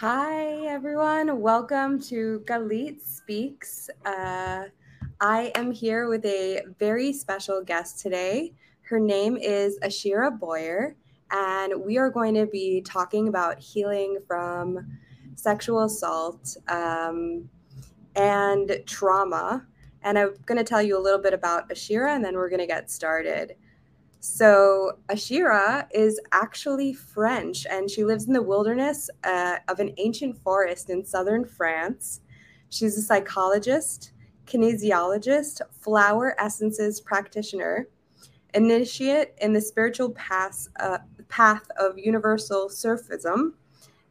Hi, everyone. Welcome to Galit Speaks. Uh, I am here with a very special guest today. Her name is Asherah Boyer, and we are going to be talking about healing from sexual assault um, and trauma. And I'm going to tell you a little bit about Asherah, and then we're going to get started. So Asherah is actually French, and she lives in the wilderness uh, of an ancient forest in southern France. She's a psychologist, kinesiologist, flower essences practitioner, initiate in the spiritual path, uh, path of universal sufism,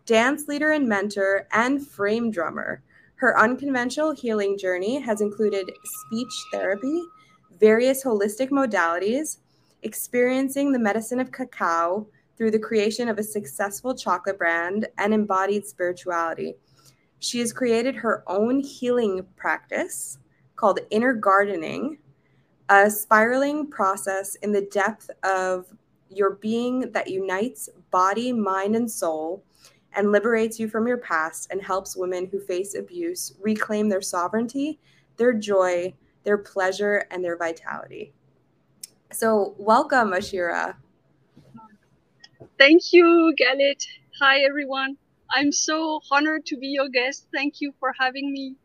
dance leader and mentor, and frame drummer. Her unconventional healing journey has included speech therapy, various holistic modalities experiencing the medicine of cacao through the creation of a successful chocolate brand and embodied spirituality. She has created her own healing practice called inner gardening, a spiraling process in the depth of your being that unites body, mind, and soul and liberates you from your past and helps women who face abuse reclaim their sovereignty, their joy, their pleasure, and their vitality. So, welcome, Asherah. Thank you, Galit. Hi, everyone. I'm so honored to be your guest. Thank you for having me.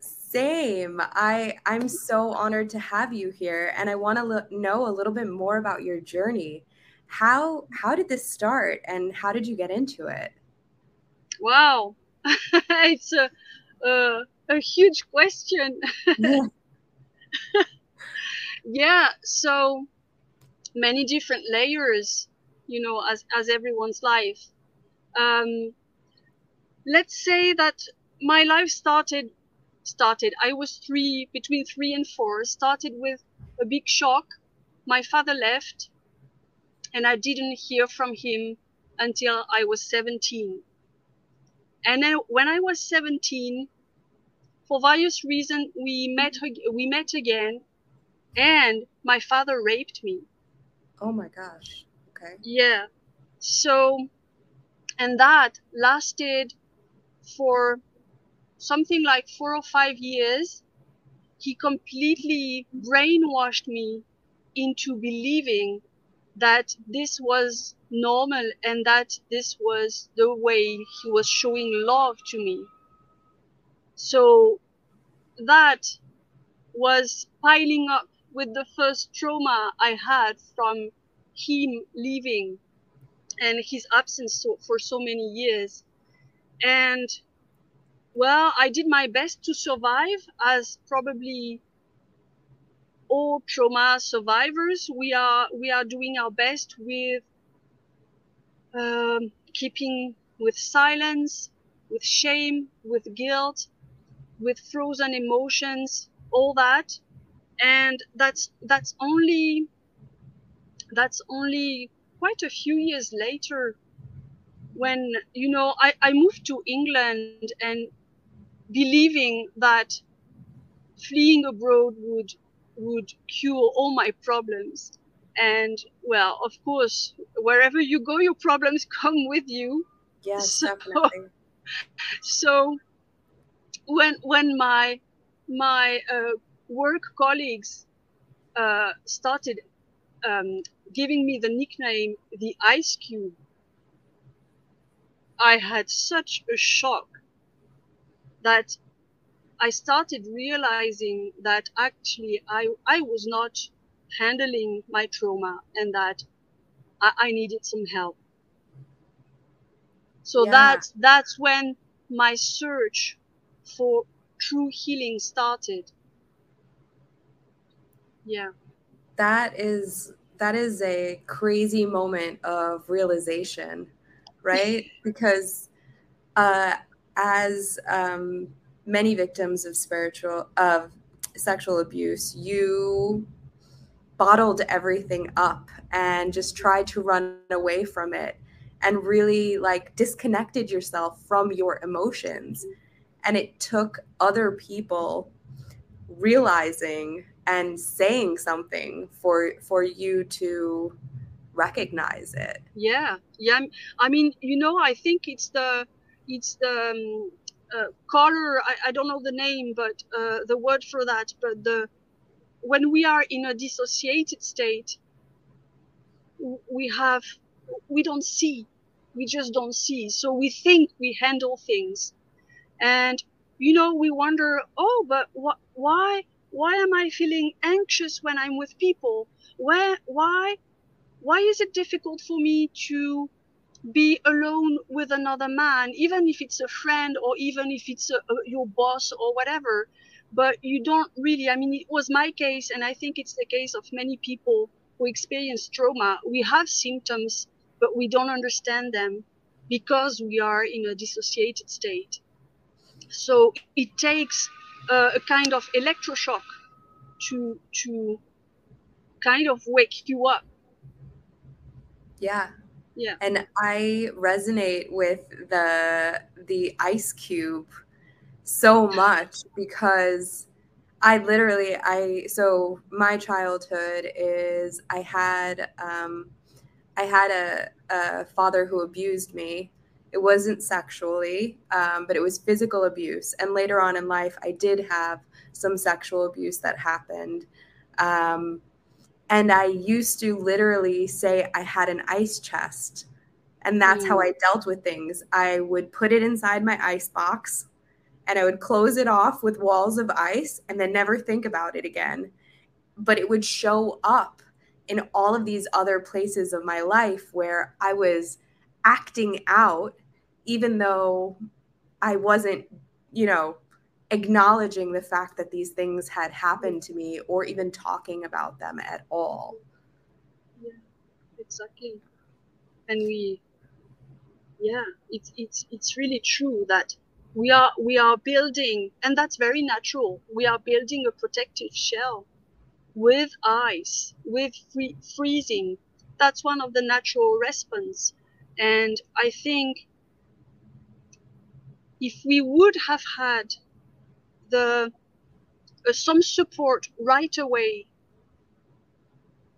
Same. I I'm so honored to have you here, and I want to lo- know a little bit more about your journey. How how did this start, and how did you get into it? Wow, it's a, a a huge question. Yeah. yeah so many different layers you know as as everyone's life. Um let's say that my life started started i was three between three and four started with a big shock. My father left and i didn't hear from him until i was 17 and then when i was 17 for various reasons we met we met again and my father raped me. Oh my gosh. Okay. Yeah. So, and that lasted for something like four or five years. He completely brainwashed me into believing that this was normal and that this was the way he was showing love to me. So that was piling up with the first trauma I had from him leaving and his absence so, for so many years. And well, I did my best to survive as probably all trauma survivors. We are we are doing our best with um, keeping with silence, with shame, with guilt, with frozen emotions, all that and that's that's only that's only quite a few years later when you know I, I moved to england and believing that fleeing abroad would would cure all my problems. And well of course wherever you go your problems come with you. Yes so, definitely. so when when my my uh, work colleagues uh, started um, giving me the nickname the ice cube. I had such a shock that i started realizing that actually i, I was not handling my trauma and that i, I needed some help. So yeah. that's that's when my search for true healing started yeah. That is that is a crazy moment of realization right? because uh, as um, many victims of spiritual of sexual abuse, you bottled everything up and just tried to run away from it and really like disconnected yourself from your emotions. And it took other people realizing and saying something for for you to recognize it. Yeah yeah i mean you know i think it's the it's the um, uh, color I, I don't know the name but uh, the word for that but the when we are in a dissociated state we have we don't see we just don't see. So we think we handle things. And you know we wonder oh but wh- why why am i feeling anxious when i'm with people? Where why why is it difficult for me to be alone with another man even if it's a friend or even if it's a, a, your boss or whatever? But you don't really i mean it was my case and i think it's the case of many people who experience trauma. We have symptoms but we don't understand them because we are in a dissociated state. So it takes uh, a kind of electroshock to to kind of wake you up. Yeah. Yeah. And i resonate with the the ice cube so much because i literally i so my childhood is i had um i had a, a father who abused me it wasn't sexually, um, but it was physical abuse. And later on in life, I did have some sexual abuse that happened. Um, and I used to literally say I had an ice chest. And that's mm. how I dealt with things. I would put it inside my ice box and I would close it off with walls of ice and then never think about it again. But it would show up in all of these other places of my life where I was acting out even though I wasn't, you know, acknowledging the fact that these things had happened to me or even talking about them at all. Yeah, exactly. And we yeah, it's it's it's really true that we are we are building and that's very natural. We are building a protective shell with ice, with free, freezing. That's one of the natural response. And I think if we would have had the uh, some support right away,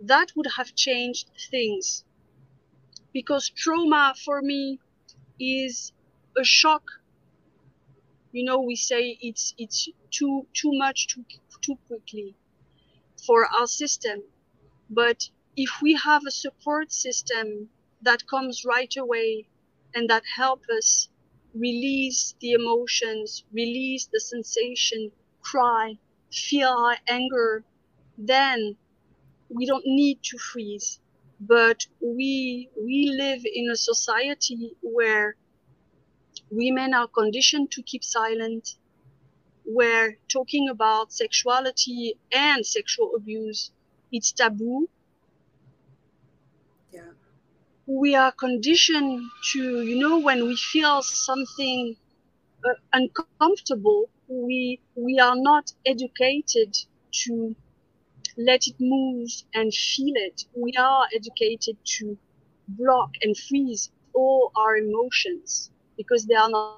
that would have changed things. Because trauma for me is a shock. You know, we say it's it's too too much too too quickly for our system. But if we have a support system that comes right away and that help us release the emotions, release the sensation, cry, feel our anger, then we don't need to freeze. But we we live in a society where women are conditioned to keep silent, where talking about sexuality and sexual abuse it's taboo we are conditioned to, you know, when we feel something uh, uncomfortable, we we are not educated to let it move and feel it. We are educated to block and freeze all our emotions because they are not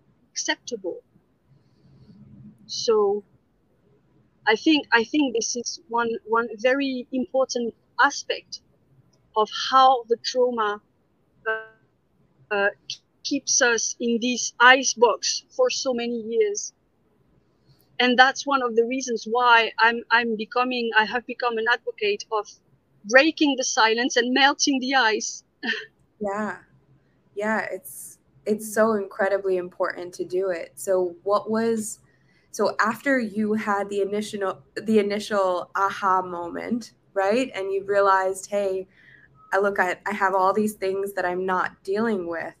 acceptable. So I think I think this is one one very important aspect of how the trauma uh, uh, keeps us in this ice box for so many years. And that's one of the reasons why i'm i'm becoming i have become an advocate of breaking the silence and melting the ice. Yeah. Yeah it's it's so incredibly important to do it. So what was so after you had the initial the initial aha moment right? And you realized hey I look at, I have all these things that I'm not dealing with.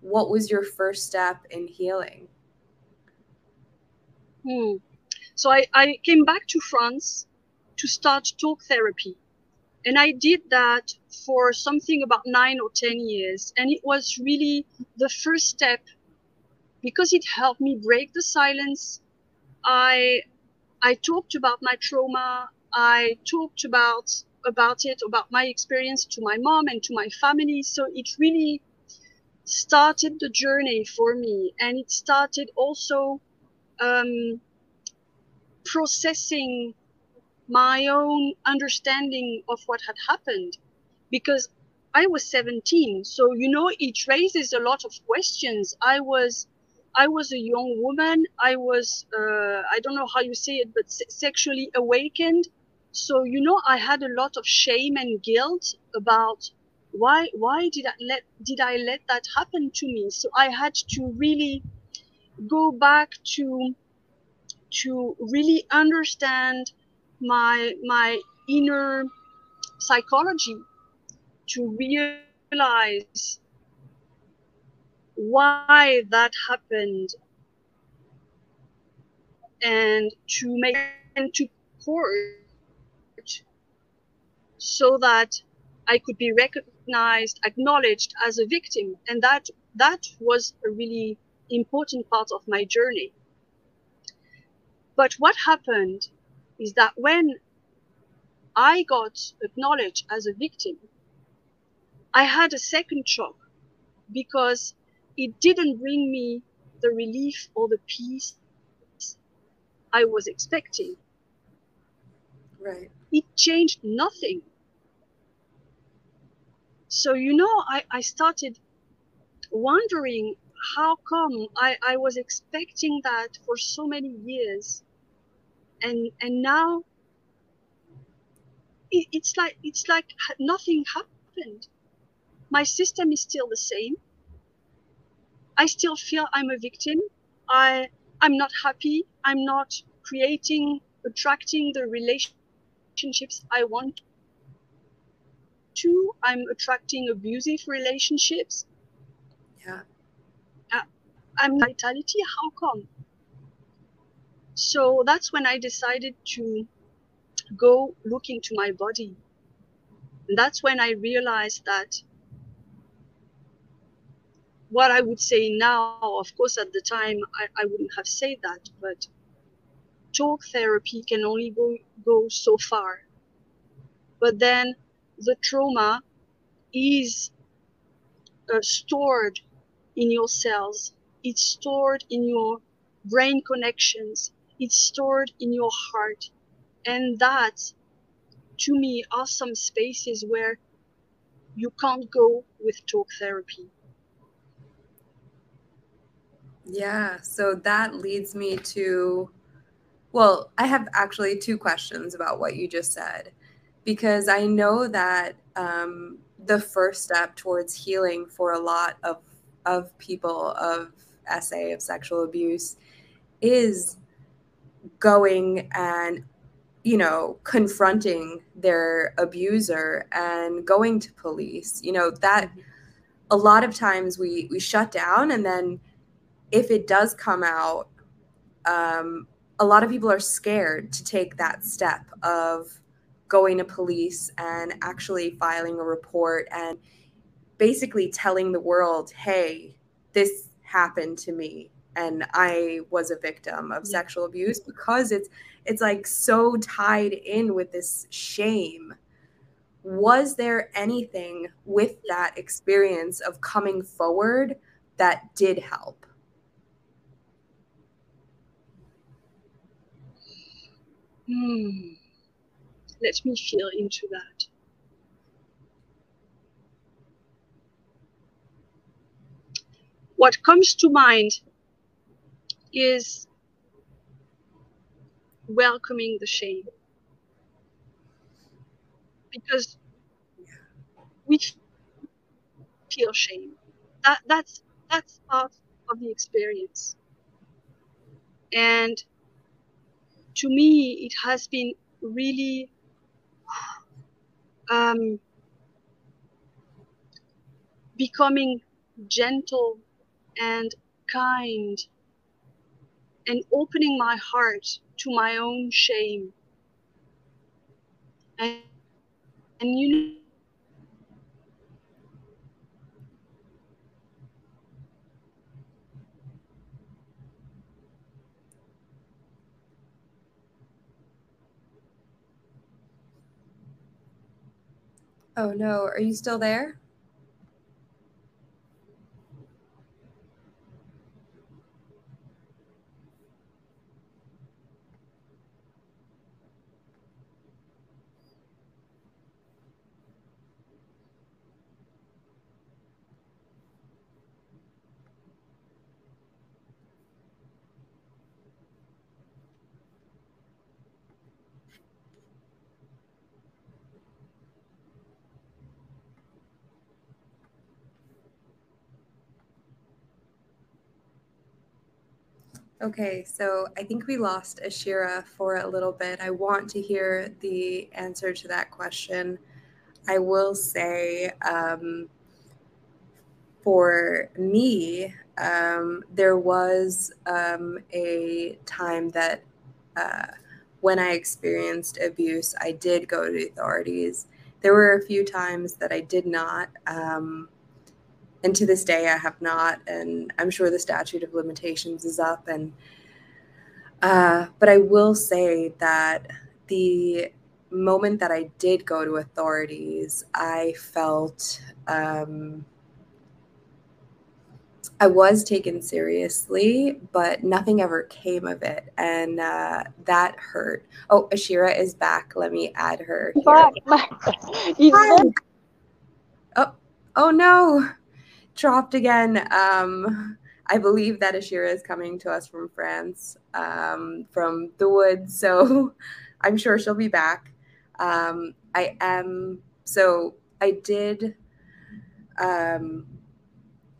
What was your first step in healing? Hmm. So I, I came back to France to start talk therapy. and I did that for something about nine or 10 years. And it was really the first step because it helped me break the silence. I, I talked about my trauma. I talked about, about it, about my experience to my mom and to my family. So it really started the journey for me. And it started also, um, processing my own understanding of what had happened because I was 17. So, you know, it raises a lot of questions. I was, I was a young woman. I was, uh, I don't know how you say it, but se- sexually awakened. So, you know, I had a lot of shame and guilt about why, why did I let, did I let that happen to me? So I had to really go back to, to really understand my my inner psychology to realize why that happened and to make and to court so that I could be recognized, acknowledged as a victim. And that that was a really important part of my journey. But what happened is that when I got acknowledged as a victim, I had a second shock because it didn't bring me the relief or the peace I was expecting. Right. It changed nothing. So, you know, I, I started wondering how come I, I was expecting that for so many years and and now it, it's like it's like nothing happened. My system is still the same. I still feel i'm a victim. I i'm not happy. I'm not creating attracting the relationships i want to i'm attracting abusive relationships Yeah. uh, i'm vitality how come so that's when I decided to go look into my body. And that's when I realized that what I would say now, of course, at the time, I, I wouldn't have said that, but talk therapy can only go, go so far. But then the trauma is uh, stored in your cells, it's stored in your brain connections, it's stored in your heart. And that, to me, are some spaces where you can't go with talk therapy. Yeah. So that leads me to, well, I have actually two questions about what you just said, because I know that um, the first step towards healing for a lot of of people of SA of sexual abuse is going and you know confronting their abuser and going to police. You know that a lot of times we we shut down and then if it does come out um, a lot of people are scared to take that step of going to police and actually filing a report and basically telling the world hey this happened to me and I was a victim of sexual abuse because it's it's like so tied in with this shame. Was there anything with that experience of coming forward that did help? Hmm. Let me feel into that. What comes to mind is welcoming the shame because we feel shame that that's that's part of the experience and to me it has been really um, becoming gentle and kind and opening my heart to my own shame. And, and you Oh no, are you still there? Okay, so I think we lost Asherah for a little bit. I want to hear the answer to that question. I will say, um, for me, um, there was um, a time that uh, when I experienced abuse, I did go to the authorities. There were a few times that I did not. Um, and to this day, I have not. And I'm sure the statute of limitations is up. And uh, but I will say that the moment that I did go to authorities, I felt um, I was taken seriously, but nothing ever came of it, and uh, that hurt. Oh, Asherah is back. Let me add her. Here. oh, oh no! Dropped again. Um, I believe that Asherah is coming to us from France, um, from the woods. So I'm sure she'll be back. Um, I am, so I did, um,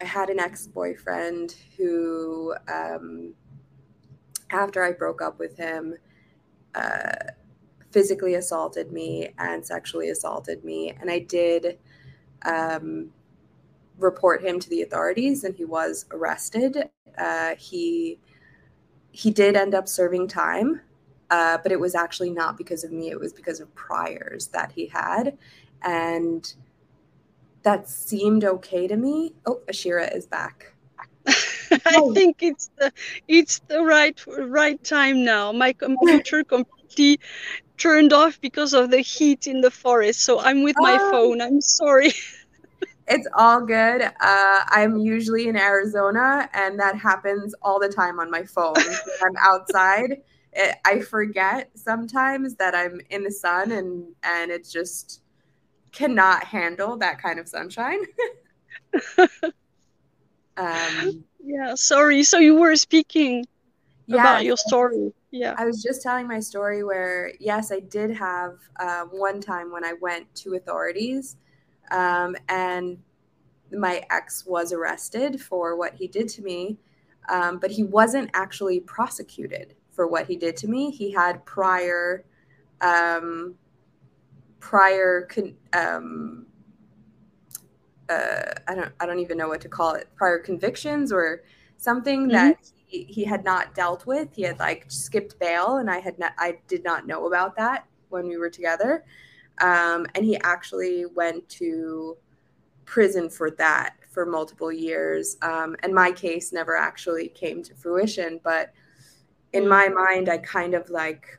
I had an ex boyfriend who, um, after I broke up with him, uh, physically assaulted me and sexually assaulted me. And I did, um, report him to the authorities, and he was arrested. Uh, he he did end up serving time, uh, but it was actually not because of me. It was because of priors that he had, and that seemed okay to me. Oh, Asherah is back. I oh. think it's the it's the right right time now. My computer completely turned off because of the heat in the forest, so I'm with my oh. phone. I'm sorry. It's all good. Uh, I'm usually in Arizona, and that happens all the time on my phone. I'm outside. It, I forget sometimes that I'm in the sun, and and it's just cannot handle that kind of sunshine. um, yeah, sorry. So you were speaking yeah, about your story. Yeah. I was just telling my story where, yes, I did have uh, one time when I went to authorities um, and my ex was arrested for what he did to me, um, but he wasn't actually prosecuted for what he did to me. He had prior, um, prior, con- um, uh, I don't, I don't even know what to call it, prior convictions or something mm-hmm. that he, he had not dealt with. He had like skipped bail, and I had not, I did not know about that when we were together. Um, and he actually went to prison for that for multiple years. Um, and my case never actually came to fruition. But in my mind, I kind of like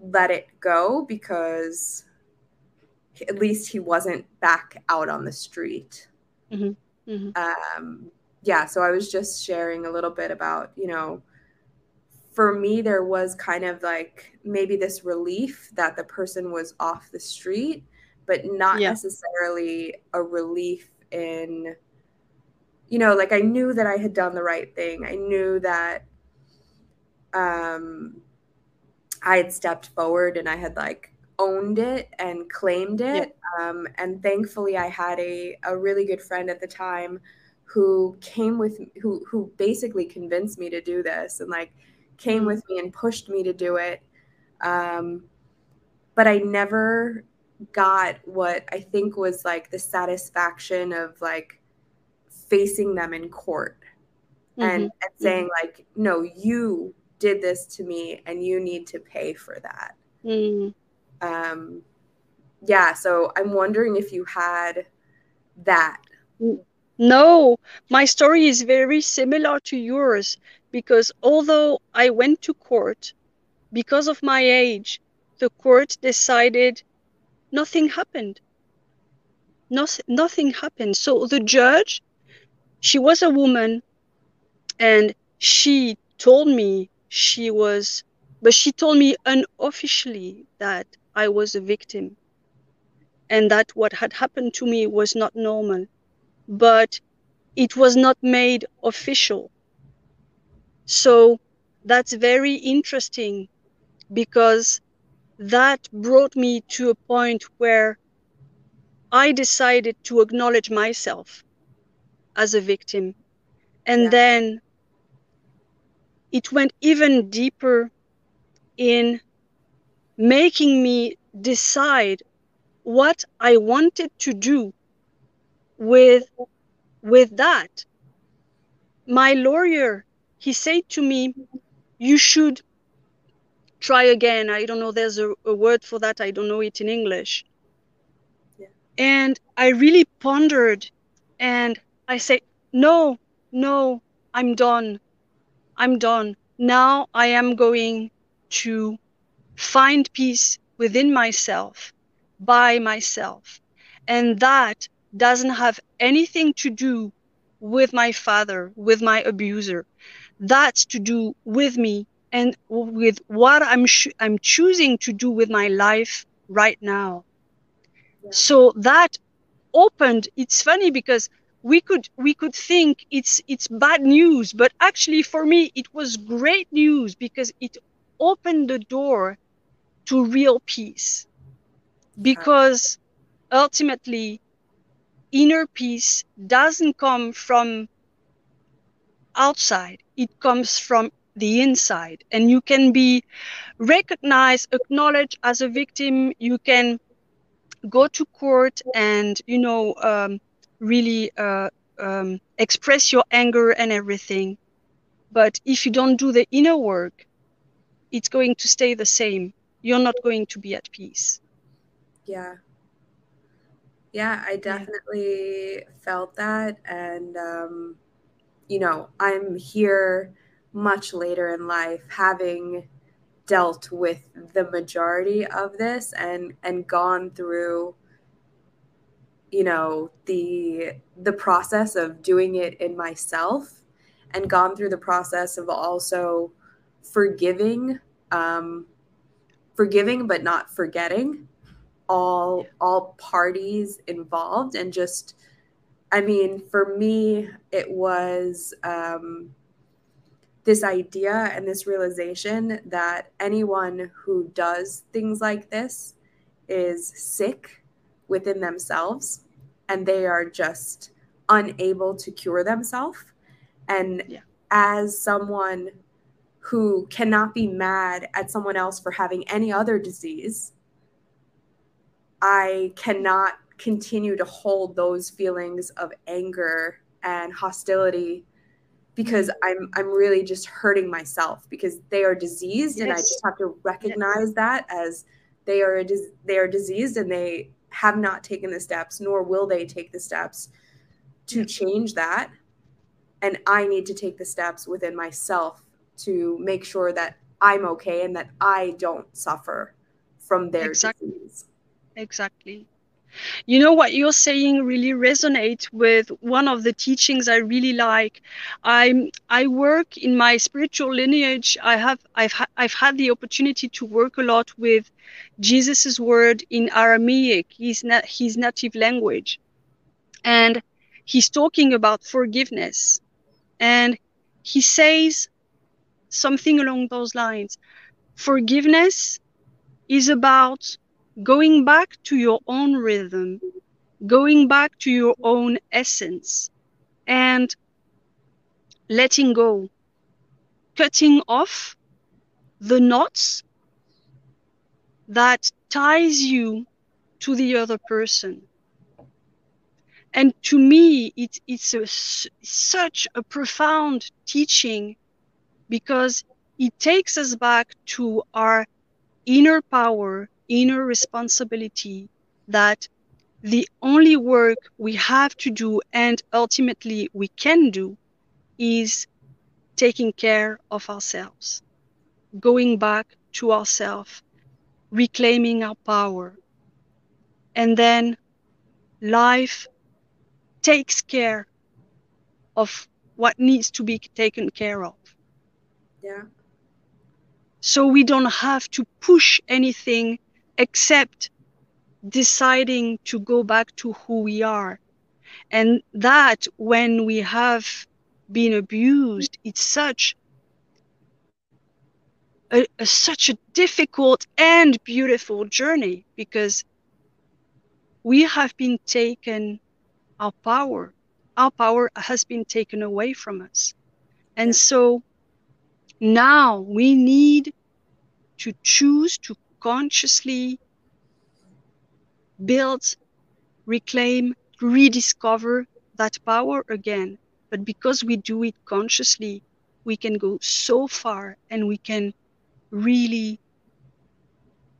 let it go because at least he wasn't back out on the street. Mm-hmm. Mm-hmm. Um, yeah, so I was just sharing a little bit about, you know, for me, there was kind of like maybe this relief that the person was off the street, but not yeah. necessarily a relief in, you know, like I knew that I had done the right thing. I knew that um, I had stepped forward and I had like owned it and claimed it. Yeah. Um, and thankfully, I had a, a really good friend at the time who came with who who basically convinced me to do this and like came with me and pushed me to do it. Um, but I never got what I think was like the satisfaction of like facing them in court mm-hmm. and, and, saying mm-hmm. like, no, you did this to me and you need to pay for that. Mm-hmm. Um, yeah, so I'm wondering if you had that. No, my story is very similar to yours because although I went to court, because of my age, the court decided nothing happened. Nothing, nothing happened. So the judge, she was a woman, and she told me she was, but she told me unofficially that I was a victim and that what had happened to me was not normal. But it was not made official. So that's very interesting because that brought me to a point where I decided to acknowledge myself as a victim. And yeah. then it went even deeper in making me decide what I wanted to do with with that. My lawyer, he said to me, you should try again. I don't know, there's a, a word for that. I don't know it in English. Yeah. And I really pondered and I said, no, no, I'm done. I'm done. Now I am going to find peace within myself, by myself. And that doesn't have anything to do with my father, with my abuser. That's to do with me and with what I'm I'm choosing to do with my life right now. Yeah. So that opened. It's funny because we could we could think it's it's bad news, but actually for me it was great news because it opened the door to real peace. Because ultimately inner peace doesn't come from outside. It comes from the inside. And you can be recognized acknowledged as a victim. You can go to court and you know um, really uh, um, express your anger and everything. But if you don't do the inner work it's going to stay the same. You're not going to be at peace. Yeah. Yeah i definitely yeah. felt that. And um, you know i'm here much later in life having dealt with the majority of this and and gone through you know the the process of doing it in myself and gone through the process of also forgiving um forgiving but not forgetting all all parties involved and just i mean for me it was um this idea and this realization that anyone who does things like this is sick within themselves and they are just unable to cure themselves. And yeah. as someone who cannot be mad at someone else for having any other disease, I cannot continue to hold those feelings of anger and hostility because I'm I'm really just hurting myself because they are diseased yes. and I just have to recognize yes. that as they are they are diseased and they have not taken the steps nor will they take the steps to change that and I need to take the steps within myself to make sure that I'm okay and that I don't suffer from their exactly. disease. Exactly. You know what you're saying really resonates with one of the teachings I really like. I I work in my spiritual lineage. I have I've ha- I've had the opportunity to work a lot with Jesus's word in Aramaic, his na- his native language, and he's talking about forgiveness, and he says something along those lines. Forgiveness is about going back to your own rhythm, going back to your own essence, and letting go, cutting off the knots that ties you to the other person. And to me, it, it's a, such a profound teaching because it takes us back to our inner power inner responsibility that the only work we have to do and ultimately we can do is taking care of ourselves, going back to ourselves, reclaiming our power. And then life takes care of what needs to be taken care of. Yeah. So we don't have to push anything except deciding to go back to who we are. And that when we have been abused, it's such a, a, such a difficult and beautiful journey because we have been taken our power. Our power has been taken away from us. And so now we need to choose to consciously build, reclaim, rediscover that power again. But because we do it consciously, we can go so far and we can really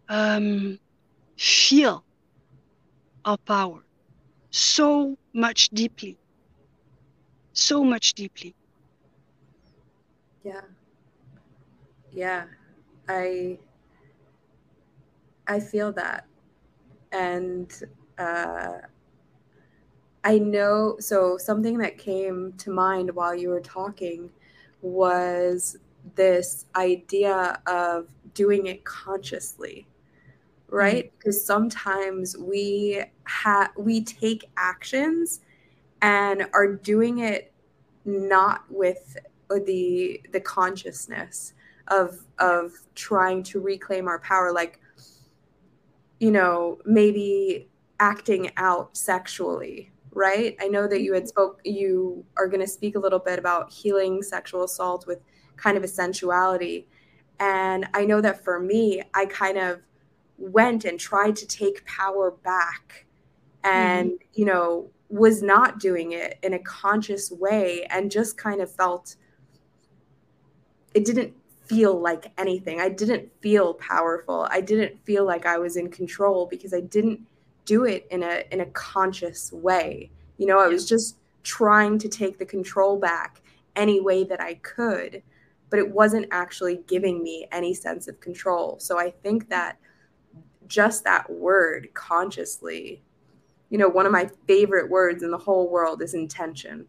um, feel our power so much deeply. So much deeply. Yeah. Yeah. I I feel that. And uh I know so something that came to mind while you were talking was this idea of doing it consciously right mm-hmm. because sometimes we have we take actions and are doing it not with the the consciousness of of trying to reclaim our power like you know maybe acting out sexually right? I know that you had spoke you are going to speak a little bit about healing sexual assault with kind of a sensuality. And i know that for me i kind of went and tried to take power back and mm-hmm. you know was not doing it in a conscious way and just kind of felt it didn't feel like anything. I didn't feel powerful. I didn't feel like i was in control because i didn't do it in a in a conscious way. You know i was just trying to take the control back any way that i could but it wasn't actually giving me any sense of control. So i think that just that word consciously you know one of my favorite words in the whole world is intention.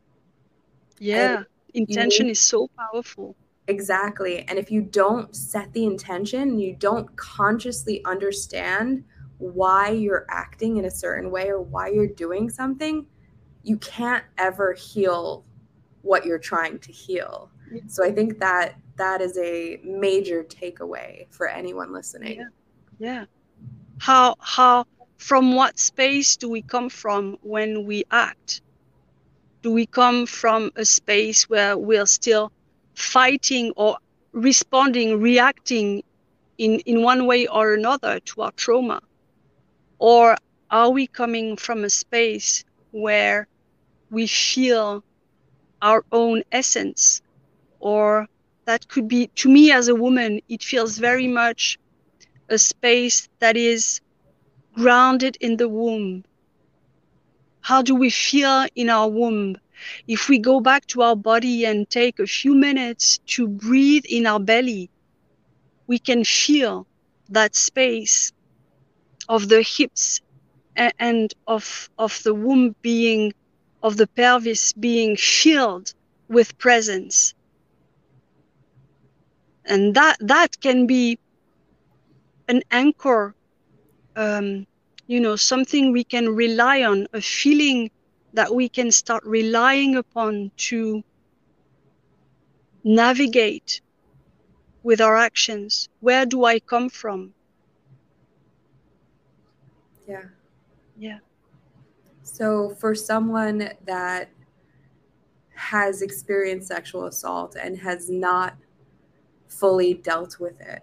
Yeah. And intention need, is so powerful exactly. And if you don't set the intention you don't consciously understand why you're acting in a certain way or why you're doing something you can't ever heal what you're trying to heal. So i think that that is a major takeaway for anyone listening. Yeah, yeah. How how from what space do we come from when we act? Do we come from a space where we're still fighting or responding reacting in in one way or another to our trauma or are we coming from a space where we feel our own essence or that could be to me as a woman it feels very much a space that is grounded in the womb. How do we feel in our womb? If we go back to our body and take a few minutes to breathe in our belly, we can feel that space of the hips and of, of the womb being, of the pelvis being filled with presence. And that, that can be an anchor, um, you know, something we can rely on, a feeling that we can start relying upon to navigate with our actions. Where do I come from? Yeah. Yeah. So, for someone that has experienced sexual assault and has not fully dealt with it,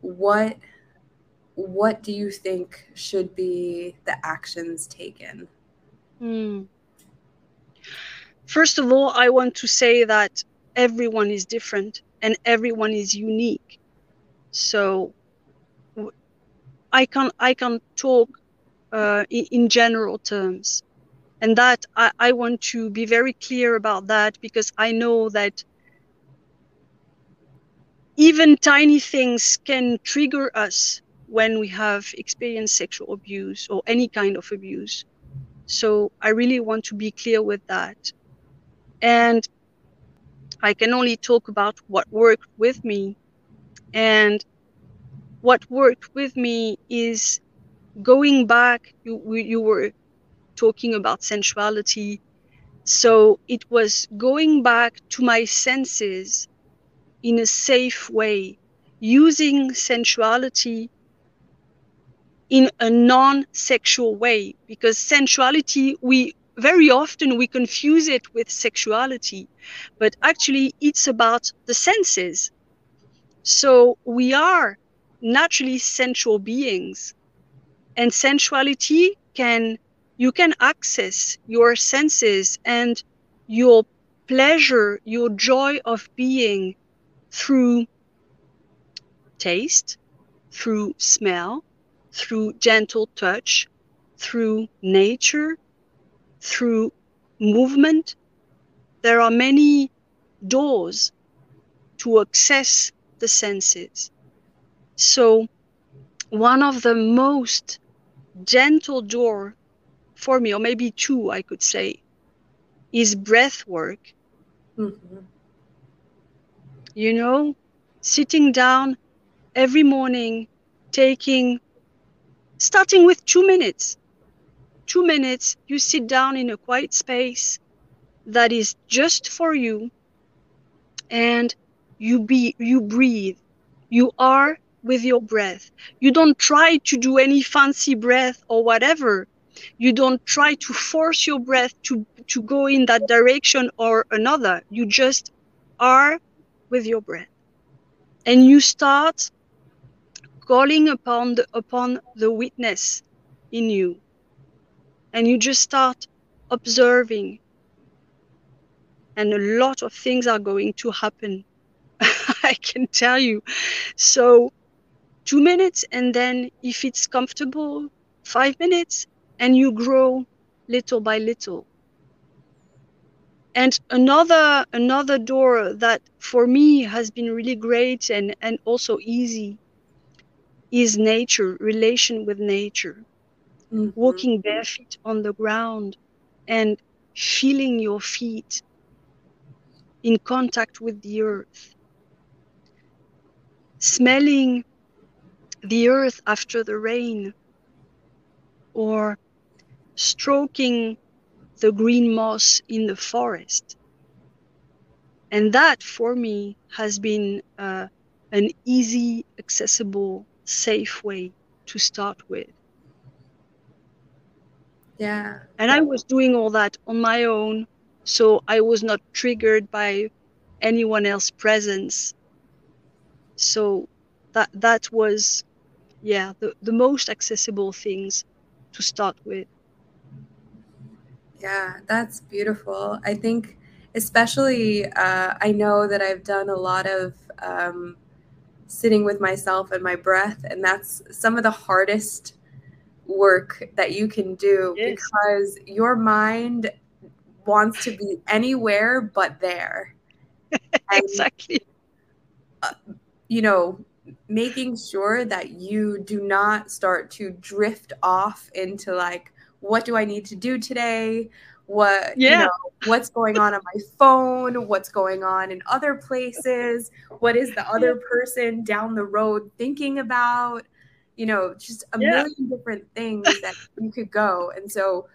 what what do you think should be the actions taken? Mm. First of all, I want to say that everyone is different and everyone is unique. So I can I can talk uh, in, in, general terms. And that I, I want to be very clear about that because I know that even tiny things can trigger us when we have experienced sexual abuse or any kind of abuse. So I really want to be clear with that. And I can only talk about what worked with me. And what worked with me is going back. You, you were talking about sensuality. So it was going back to my senses in a safe way, using sensuality in a non-sexual way because sensuality we very often we confuse it with sexuality but actually it's about the senses. So we are naturally sensual beings and sensuality can you can access your senses and your pleasure your joy of being through taste through smell through gentle touch, through nature, through movement. There are many doors to access the senses. So one of the most gentle door for me, or maybe two, I could say, is breath work. Mm-hmm. You know, sitting down every morning, taking starting with two minutes. Two minutes, you sit down in a quiet space that is just for you and you be you breathe. You are with your breath. You don't try to do any fancy breath or whatever. You don't try to force your breath to, to go in that direction or another. You just are with your breath. And you start calling upon the, upon the witness in you. And you just start observing. And a lot of things are going to happen. I can tell you. So, two minutes, and then if it's comfortable, five minutes, and you grow little by little. And another another door that for me has been really great and, and also easy is nature, relation with nature. Mm-hmm. Walking barefoot on the ground and feeling your feet in contact with the earth. Smelling the earth after the rain or stroking the green moss in the forest. And that for me has been uh, an easy, accessible safe way to start with. Yeah. And I was doing all that on my own, so I was not triggered by anyone else's presence. So that that was yeah, the, the most accessible things to start with. Yeah, that's beautiful. I think especially uh, I know that I've done a lot of um, sitting with myself and my breath. And that's some of the hardest work that you can do because your mind wants to be anywhere but there. exactly. uh, you know, making sure that you do not start to drift off into like, what do I need to do today? What yeah. you know what's going on on my phone what's going on in other places what is the other person down the road thinking about you know just a yeah. million different things that you could go and so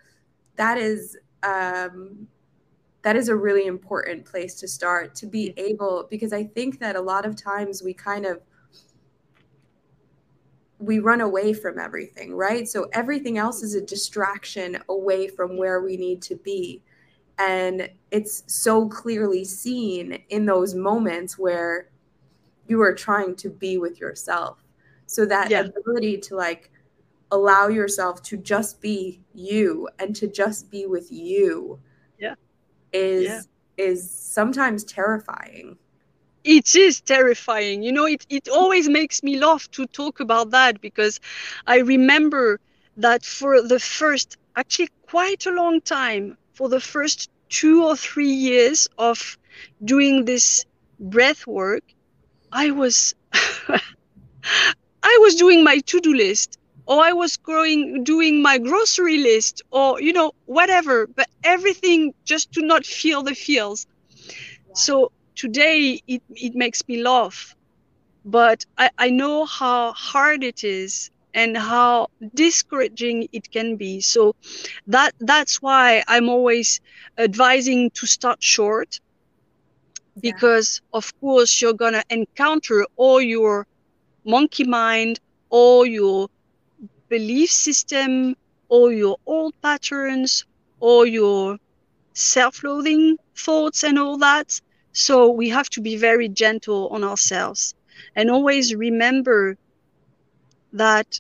that is um that is a really important place to start to be able because i think that a lot of times we kind of we run away from everything, right? So everything else is a distraction away from where we need to be. And it's so clearly seen in those moments where you are trying to be with yourself. So that yeah. ability to like allow yourself to just be you and to just be with you yeah. is yeah. is sometimes terrifying it is terrifying. You know, it, it always makes me laugh to talk about that because I remember that for the first, actually quite a long time, for the first two or three years of doing this breath work, I was I was doing my to-do list or I was going doing my grocery list or you know whatever but everything just to not feel the feels so today it, it makes me laugh but I, I know how hard it is and how discouraging it can be so that that's why i'm always advising to start short because yeah. of course you're gonna encounter all your monkey mind all your belief system all your old patterns all your self-loathing thoughts and all that so we have to be very gentle on ourselves and always remember that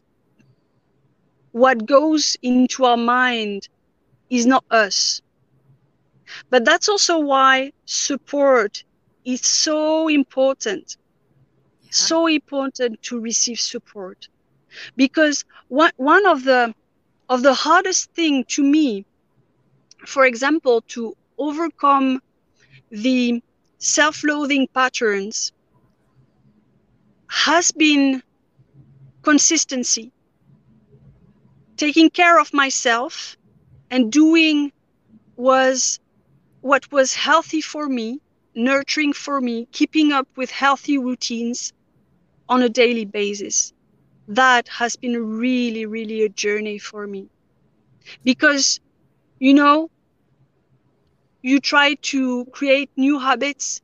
what goes into our mind is not us. But that's also why support is so important. Yeah. So important to receive support. Because one, one of the of the hardest thing to me, for example, to overcome the self-loathing patterns has been consistency taking care of myself and doing was what was healthy for me, nurturing for me, keeping up with healthy routines on a daily basis. That has been really, really a journey for me. Because, you know, you try to create new habits.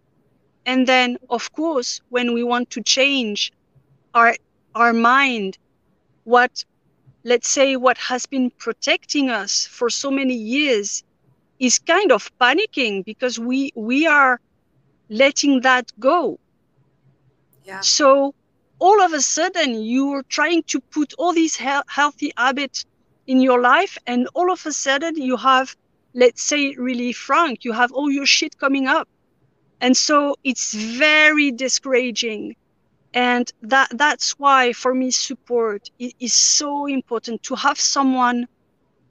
And then, of course, when we want to change our, our mind, what let's say what has been protecting us for so many years is kind of panicking because we we are letting that go yeah so all of a sudden you're trying to put all these he- healthy habits in your life and all of a sudden you have let's say really frank you have all your shit coming up. And so it's very discouraging. And that that's why for me support is so important to have someone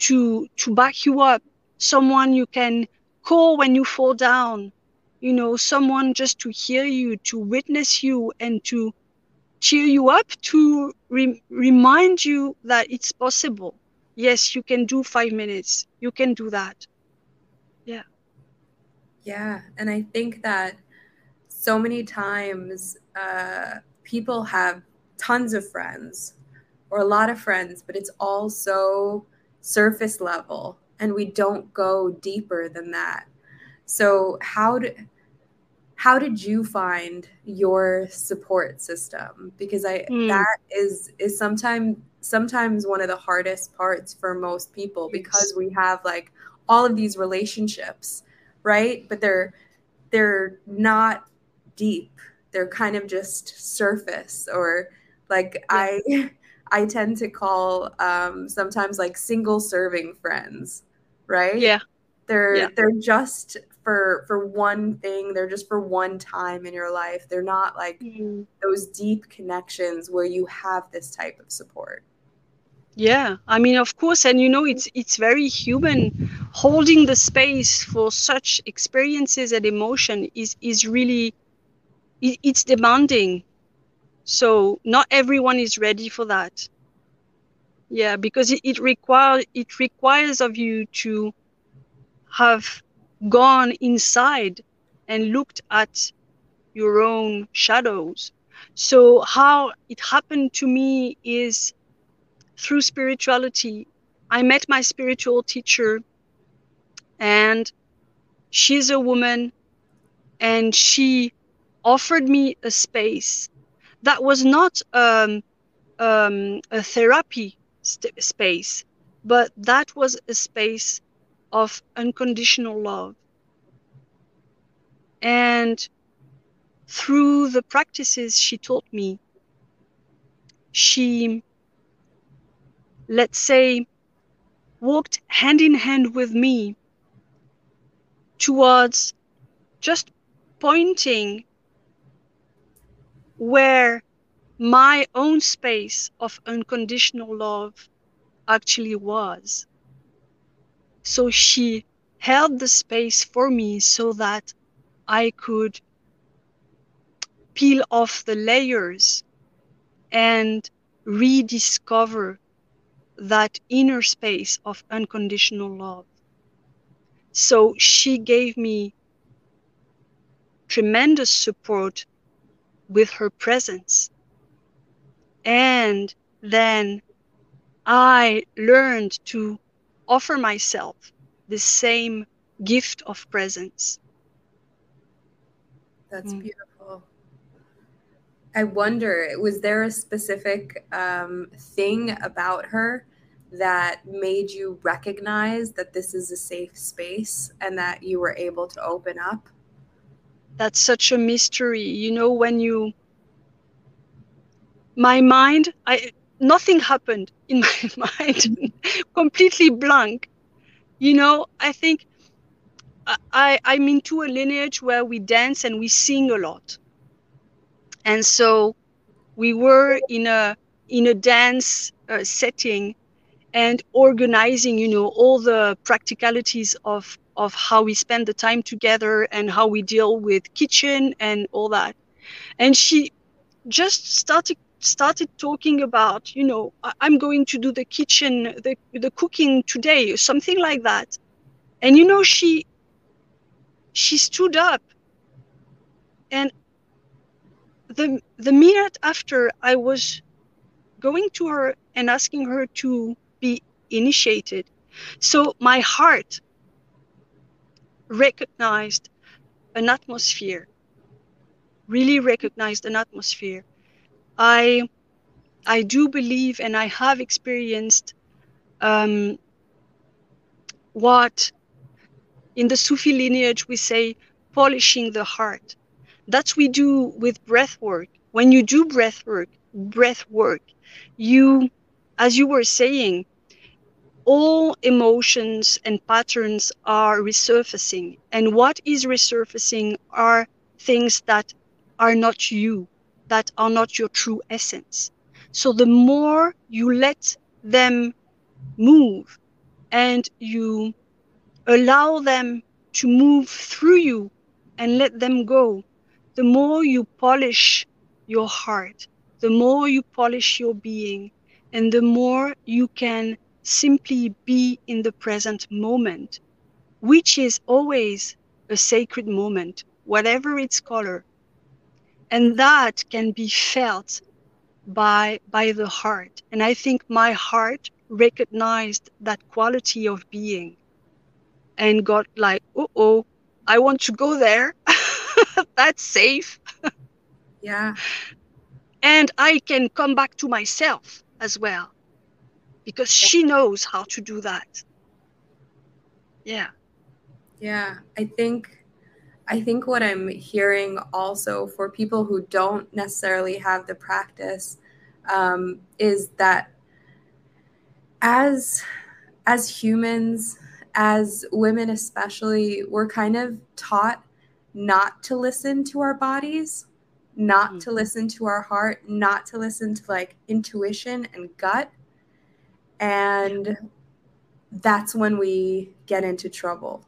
to to back you up someone you can call when you fall down you know someone just to hear you to witness you and to cheer you up to re- remind you that it's possible. Yes you can do 5 minutes. You can do that yeah yeah and i think that so many times uh people have tons of friends or a lot of friends, but it's all so surface level and we don't go deeper than that. So how did how did you find your support system? Because I mm. that is is sometimes sometimes one of the hardest parts for most people because we have like all of these relationships, right? But they're they're not deep they're kind of just surface or like. I I tend to call um, sometimes like single serving friends, right? Yeah. They're yeah. they're just for for one thing. They're just for one time in your life. They're not like mm. those deep connections where you have this type of support. Yeah, I mean, of course, and you know, it's it's very human. Holding the space for such experiences and emotion is is really it, it's demanding. So not everyone is ready for that. Yeah because it, it requires it requires of you to have gone inside and looked at your own shadows. So how it happened to me is through spirituality i met my spiritual teacher and she's a woman and she offered me a space that was not um, um, a therapy st- space, but that was a space of unconditional love. And through the practices she taught me, she, let's say, walked hand in hand with me towards just pointing where my own space of unconditional love actually was. So she held the space for me so that I could peel off the layers and rediscover that inner space of unconditional love. So she gave me tremendous support with her presence. And then I learned to offer myself the same gift of presence. That's mm. beautiful. I wonder, was there a specific um, thing about her that made you recognize that this is a safe space and that you were able to open up? That's such a mystery. You know, when you, my mind, I, nothing happened in my mind, completely blank. You know, I think I, I'm into a lineage where we dance and we sing a lot. And so we were in a in a dance uh, setting and organizing, you know, all the practicalities of of how we spend the time together and how we deal with kitchen and all that. And she just started started talking about, you know, I'm going to do the kitchen, the, the cooking today, something like that. And, you know, she, she stood up and the, the minute after I was going to her and asking her to be initiated. So my heart recognized an atmosphere, really recognized an atmosphere I I do believe and I have experienced um, what in the Sufi lineage we say polishing the heart. That's we do with breath work. When you do breath work, breath work, you, as you were saying, all emotions and patterns are resurfacing. And what is resurfacing are things that are not you that are not your true essence. So the more you let them move and you allow them to move through you and let them go, the more you polish your heart, the more you polish your being, and the more you can simply be in the present moment, which is always a sacred moment, whatever its color, and that can be felt by by the heart. And i think my heart recognized that quality of being and got like oh oh i want to go there. That's safe. Yeah. And i can come back to myself as well because she knows how to do that yeah yeah i think I think what I'm hearing also for people who don't necessarily have the practice um, is that as as humans, as women especially, we're kind of taught not to listen to our bodies, not mm-hmm. to listen to our heart, not to listen to like intuition and gut. And that's when we get into trouble.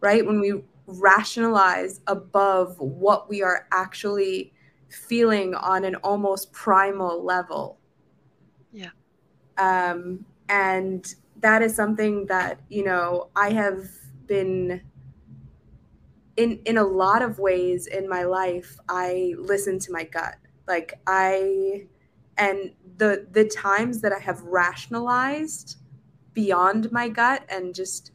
Right? When we rationalize above what we are actually feeling on an almost primal level. Yeah. Um, and that is something that, you know, I have been in in a lot of ways in my life, I listen to my gut. Like I and the the times that I have rationalized beyond my gut and just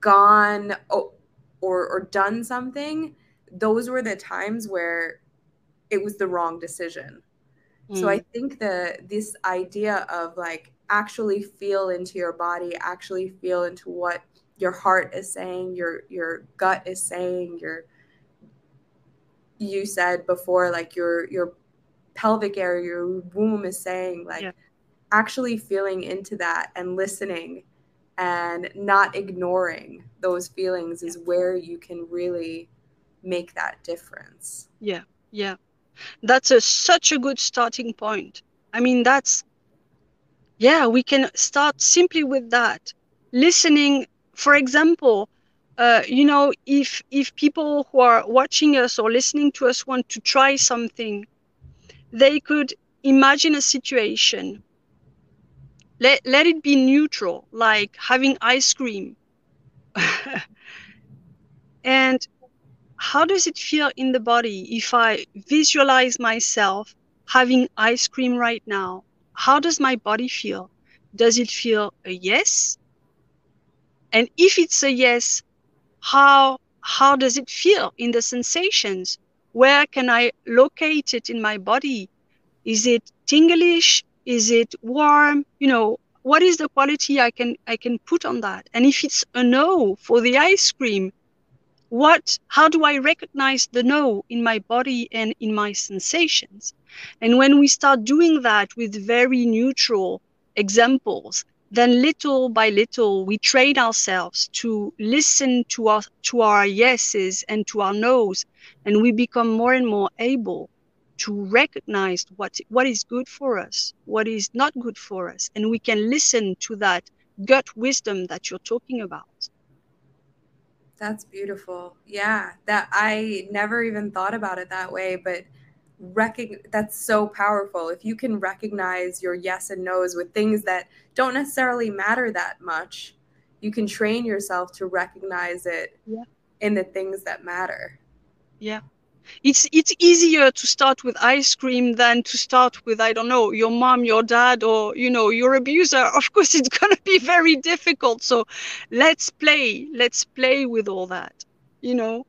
gone oh, or or done something those were the times where it was the wrong decision mm. so i mm. think the this idea of like actually feel into your body actually feel into what your heart is saying your your gut is saying your you said before like your your pelvic area your womb is saying like yeah. actually feeling into that and listening and not ignoring those feelings is where you can really make that difference. Yeah, yeah. That's a, such a good starting point. I mean, that's, yeah, we can start simply with that. Listening, for example, uh, you know, if if people who are watching us or listening to us want to try something, they could imagine a situation. Let let it be neutral, like having ice cream. and how does it feel in the body if I visualize myself having ice cream right now? How does my body feel? Does it feel a yes? And if it's a yes, how how does it feel in the sensations? Where can I locate it in my body? Is it tinglish? Is it warm? You know, what is the quality I can I can put on that? And if it's a no for the ice cream, what how do I recognize the no in my body and in my sensations? And when we start doing that with very neutral examples, then little by little we train ourselves to listen to our to our yeses and to our nos, and we become more and more able to recognize what what is good for us, what is not good for us, and we can listen to that gut wisdom that you're talking about. That's beautiful. Yeah, that I never even thought about it that way, but that's so powerful. If you can recognize your yes and no's with things that don't necessarily matter that much you can train yourself to recognize it yeah. in the things that matter. Yeah. It's it's easier to start with ice cream than to start with i don't know your mom your dad or you know your abuser. Of course it's going to be very difficult. So let's play let's play with all that you know?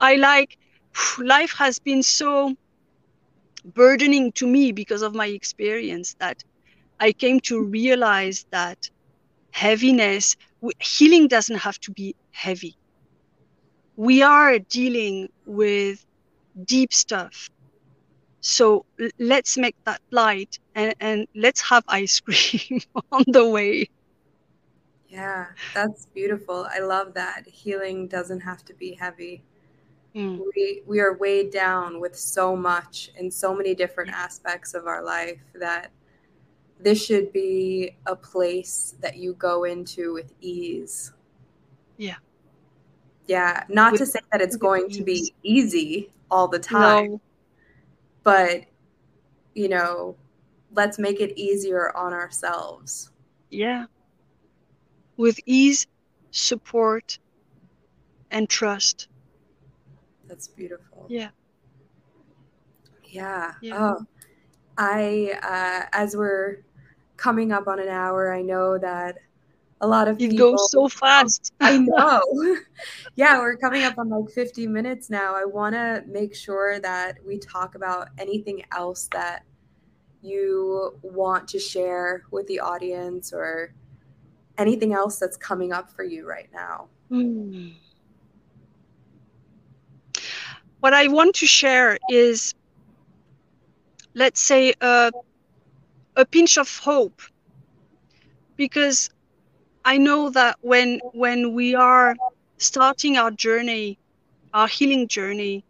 I like life has been so burdening to me because of my experience that I came to realize that heaviness, healing doesn't have to be heavy. We are dealing with deep stuff. So let's make that light and, and let's have ice cream on the way. Yeah, that's beautiful. I love that. Healing doesn't have to be heavy. Mm. We we are weighed down with so much in so many different aspects of our life that this should be a place that you go into with ease. Yeah. Yeah, not with, to say that it's going ease. to be easy all the time. No. But you know, let's make it easier on ourselves. Yeah. With ease, support, and trust. That's beautiful. Yeah. Yeah. yeah. Oh, I, uh, as we're coming up on an hour, I know that a lot of it people, goes so fast. I know. yeah, we're coming up on like 50 minutes now. I want to make sure that we talk about anything else that you want to share with the audience or anything else that's coming up for you right now. Mm what I want to share is, let's say, a, a pinch of hope, because I know that when when we are starting our journey, our healing journey,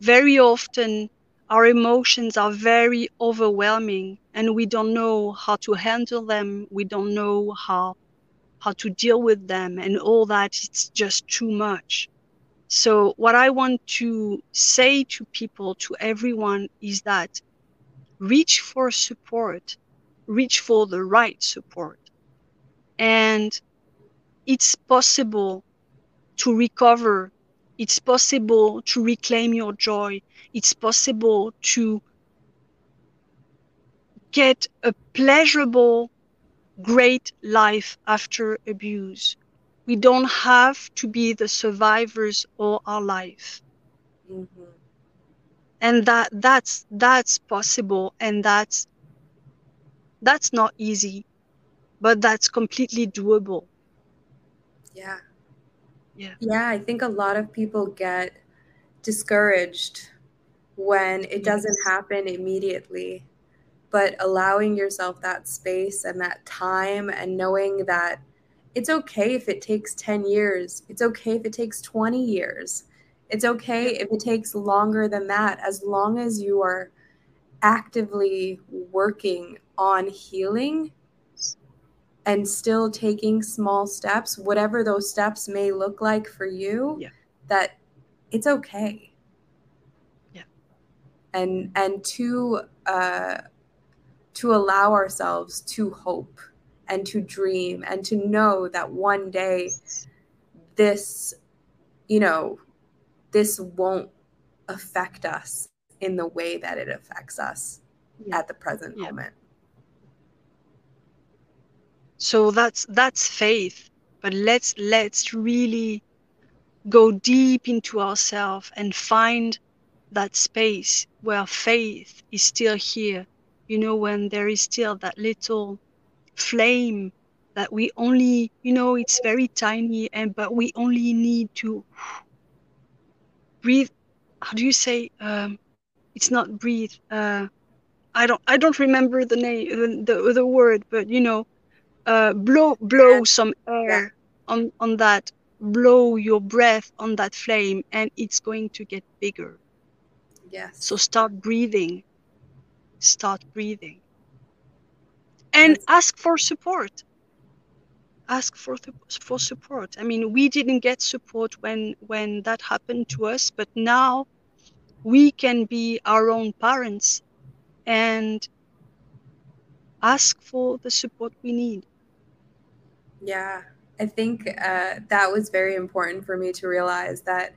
very often our emotions are very overwhelming and we don't know how to handle them. We don't know how how to deal with them and all that. It's just too much so, what I want to say to people, to everyone, is that reach for support, reach for the right support. And it's possible to recover, it's possible to reclaim your joy, it's possible to get a pleasurable, great life after abuse we don't have to be the survivors all our life. Mm-hmm. and that that's that's possible and that's that's not easy but that's completely doable. Yeah. Yeah. Yeah i think a lot of people get discouraged when it doesn't happen immediately. But allowing yourself that space and that time and knowing that it's okay if it takes 10 years. It's okay if it takes 20 years. It's okay if it takes longer than that, as long as you are actively working on healing. and still taking small steps, whatever those steps may look like for you, Yeah. that it's okay. Yeah. And and to uh to allow ourselves to hope and to dream and to know that one day this you know this won't affect us in the way that it affects us Yeah. at the present Yeah. moment so that's that's faith but let's let's really go deep into ourselves and find that space where faith is still here you know when there is still that little flame that we only you know it's very tiny and but we only need to breathe. How do you say um it's not breathe uh i don't i don't remember the name the the word but you know uh blow blow Yeah. some air on on that blow your breath on that flame and it's going to get bigger. Yes. So start breathing. Start breathing and ask for support. Ask for th- for support. I mean we didn't get support when when that happened to us but now we can be our own parents and ask for the support we need. Yeah, I think uh, that was very important for me to realize that,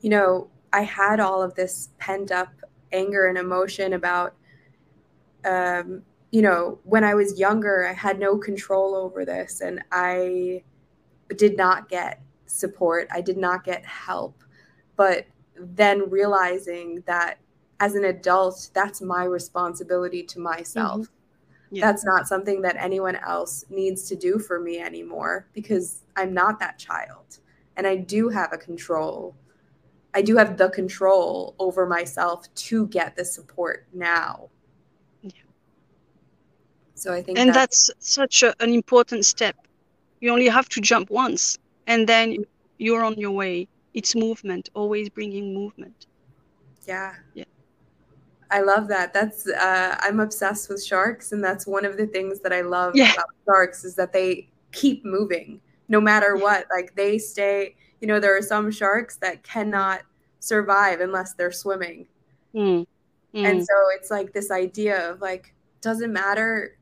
you know, I had all of this pent up anger and emotion about, um, you know, when I was younger, I had no control over this and I did not get support. I did not get help. But then realizing that as an adult, that's my responsibility to myself mm-hmm. Yeah. that's not something that anyone else needs to do for me anymore because I'm not that child. And I do have a control. I do have the control over myself to get the support now. So I think and that, that's such a, an important step you only have to jump once and then you're on your way it's movement always bringing movement yeah. Yeah. I love that. That's uh, I'm obsessed with sharks, and that's one of the things that I love Yeah. about sharks is that they keep moving no matter what. Like they stay. You know, there are some sharks that cannot survive unless they're swimming, Mm. Mm. and so it's like this idea of like doesn't matter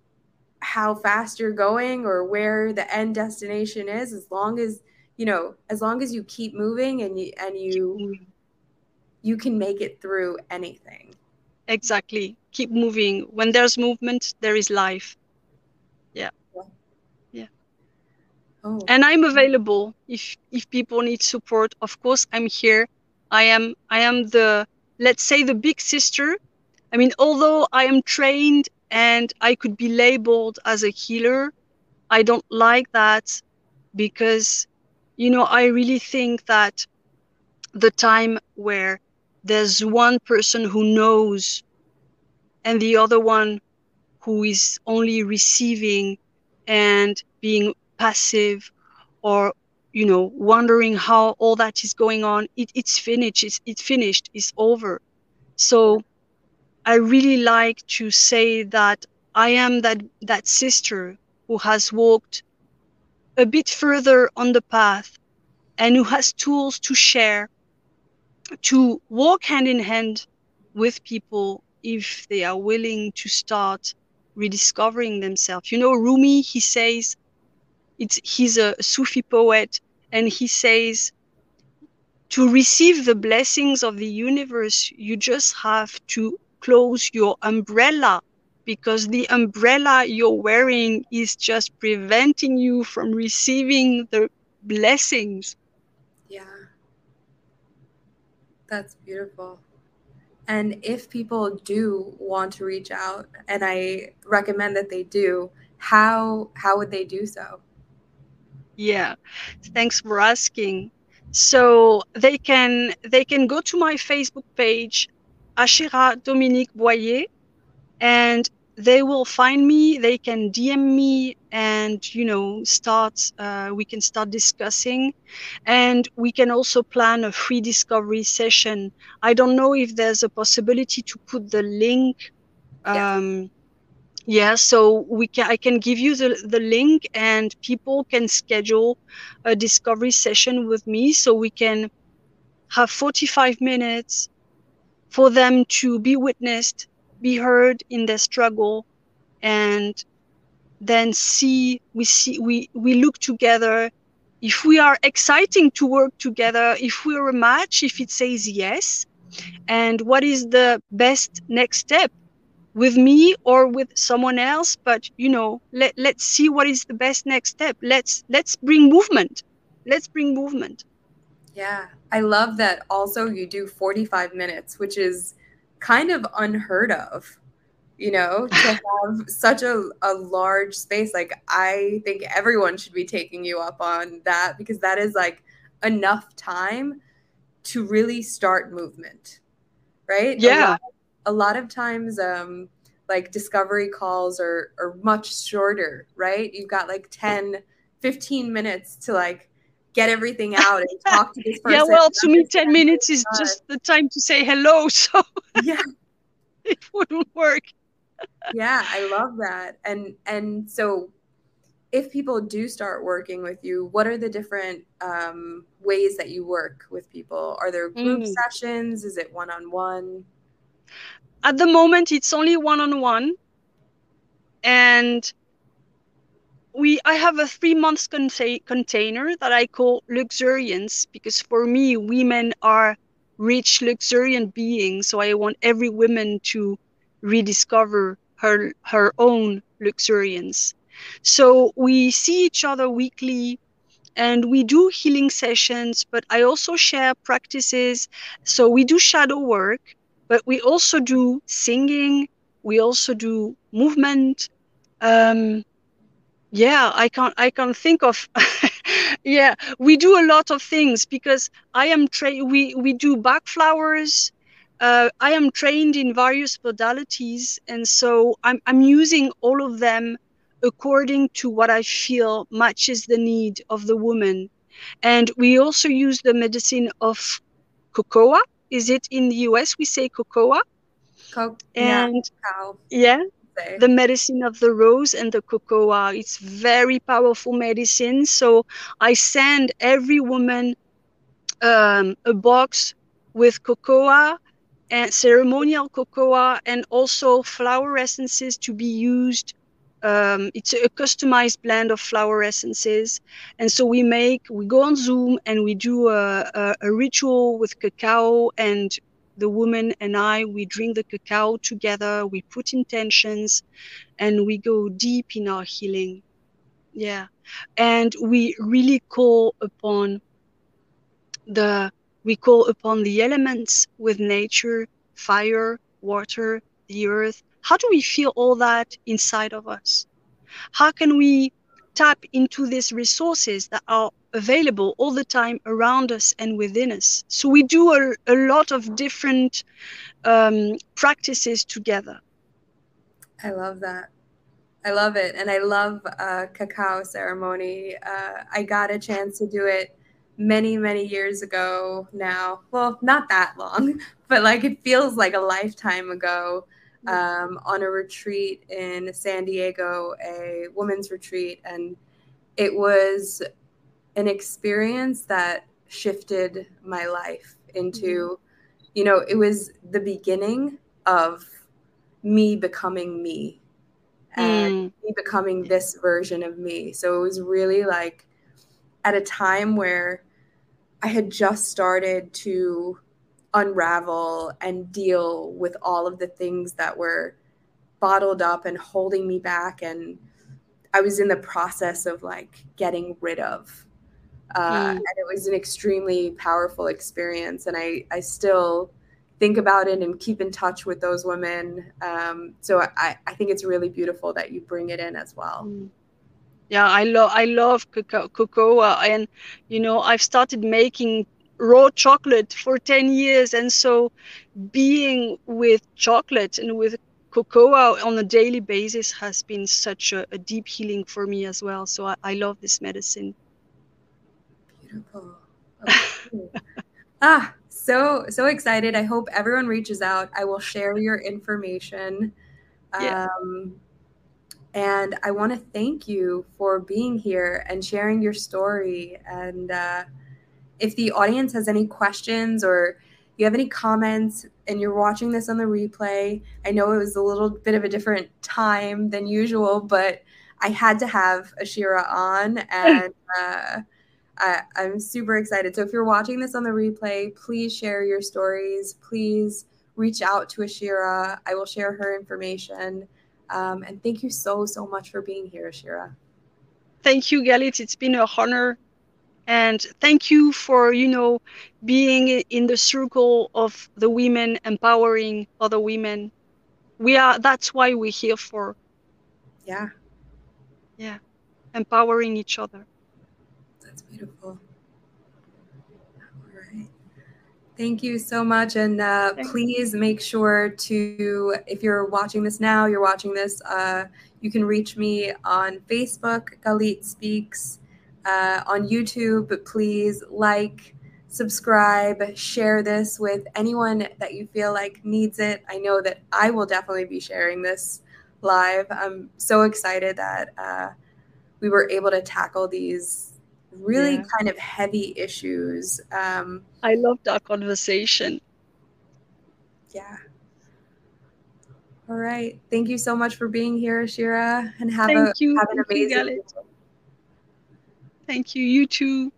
how fast you're going or where the end destination is, as long as you know, as long as you keep moving and you and you you can make it through anything. exactly. Keep moving. When there's movement there is life. Yeah. Yeah. Oh, and i'm available. If if people need support of course i'm here. I am i am the let's say the big sister. I mean although i am trained and i could be labeled as a healer. I don't like that because you know i really think that the time where there's one person who knows and the other one who is only receiving and being passive or you know wondering how all that is going on it, it's finished it's, it's finished it's over. So i really like to say that i am that that sister who has walked a bit further on the path and who has tools to share to walk hand in hand with people if they are willing to start rediscovering themselves. You know, Rumi, he says, it's, he's a Sufi poet, and he says, to receive the blessings of the universe, you just have to close your umbrella because the umbrella you're wearing is just preventing you from receiving the blessings. Yeah. That's beautiful. And if people do want to reach out, and I recommend that they do, how how would they do so? Yeah, thanks for asking. So they can they can go to my Facebook page, Asherah Dominique Boyer, and they will find me. They can DM me, and you know, start. Uh, we can start discussing, and we can also plan a free discovery session. I don't know if there's a possibility to put the link Yeah. um, yeah so we can i can give you the, the link and people can schedule a discovery session with me so we can have 45 minutes for them to be witnessed be heard in their struggle and then see we see we we look together. If we are exciting to work together if we're a match if it says yes and what is the best next step? With me or with someone else? But you know let, let's see what is the best next step. Let's let's bring movement. Let's bring movement yeah. I love that also you do 45 minutes which is kind of unheard of you know to have such a, a large space. Like i think everyone should be taking you up on that because that is like enough time to really start movement right? Yeah. a lot of times um like discovery calls are are much shorter right? You've got like 10 15 minutes to like get everything out and talk to this person. yeah well to me 10 minutes is just the time to say hello so yeah. it wouldn't work. Yeah i love that. And and so if people do start working with you what are the different um, ways that you work with people? Are there group mm. sessions? Is it one-on-one? At the moment it's only one-on-one. And we i have a three conta- container that i call luxuriance because for me women are rich luxuriant beings. So i want every woman to rediscover her her own luxuriance. So we see each other weekly and we do healing sessions but i also share practices. So we do shadow work but we also do singing. We also do movement. Um, yeah i can't i can't think of yeah we do a lot of things because i am trained we we do Bach flowers uh, i am trained in various modalities and so I'm, I'm using all of them according to what i feel matches the need of the woman. And we also use the medicine of cocoa. Is it in the US we say cocoa? Co- and yeah, yeah the medicine of the rose and the cocoa. It's very powerful medicine. So I send every woman um, a box with cocoa and ceremonial cocoa and also flower essences to be used um, it's a customized blend of flower essences and so we make we go on zoom and we do a, a, a, ritual with cacao and the woman and i we drink the cacao together we put intentions and we go deep in our healing. Yeah. And we really call upon the we call upon the elements with nature fire water the earth. How do we feel all that inside of us? How can we tap into these resources that are available all the time around us and within us? So we do a, a lot of different um, practices together. I love that. I love it. And I love uh, cacao ceremony. Uh, I got a chance to do it many, many years ago now. Well, not that long, but like it feels like a lifetime ago um, on a retreat in San Diego, a women's retreat, and it was an experience that shifted my life into, mm-hmm. you know, it was the beginning of me becoming me and mm. me becoming this version of me. So it was really like at a time where I had just started to unravel and deal with all of the things that were bottled up and holding me back. And i was in the process of like getting rid of uh, mm. and it was an extremely powerful experience. And i i still think about it and keep in touch with those women. Um, so I, I think it's really beautiful that you bring it in as well. Mm. yeah i love i love cocoa, cocoa. And you know i've started making raw chocolate for 10 years. And so being with chocolate and with cocoa on a daily basis has been such a, a deep healing for me as well. So i, I love this medicine. Beautiful. Okay. ah so so excited. I hope everyone reaches out. I will share your information. Yeah. um And I want to thank you for being here and sharing your story. And uh, if the audience has any questions or you have any comments and you're watching this on the replay, I know it was a little bit of a different time than usual, but I had to have Asherah on and uh, I, I'm super excited. So if you're watching this on the replay, please share your stories. Please reach out to Asherah. I will share her information. Um, and thank you so, so much for being here, Asherah. Thank you, Galit. It's been a honor. And thank you for, you know, being in the circle of the women, empowering other women. We are, that's why we're here for. Yeah. Yeah. Empowering each other. That's beautiful. All right. Thank you so much. And uh, please make sure to, if you're watching this now, you're watching this, uh, you can reach me on Facebook, Galit Speaks, uh, on YouTube. Please like, subscribe, share this with anyone that you feel like needs it. I know that I will definitely be sharing this live. I'm so excited that uh, we were able to tackle these really yeah. kind of heavy issues. Um, I loved our conversation. Yeah. All right. Thank you so much for being here, Shira, and have Thank a you. have an amazing. You, Thank you. You too.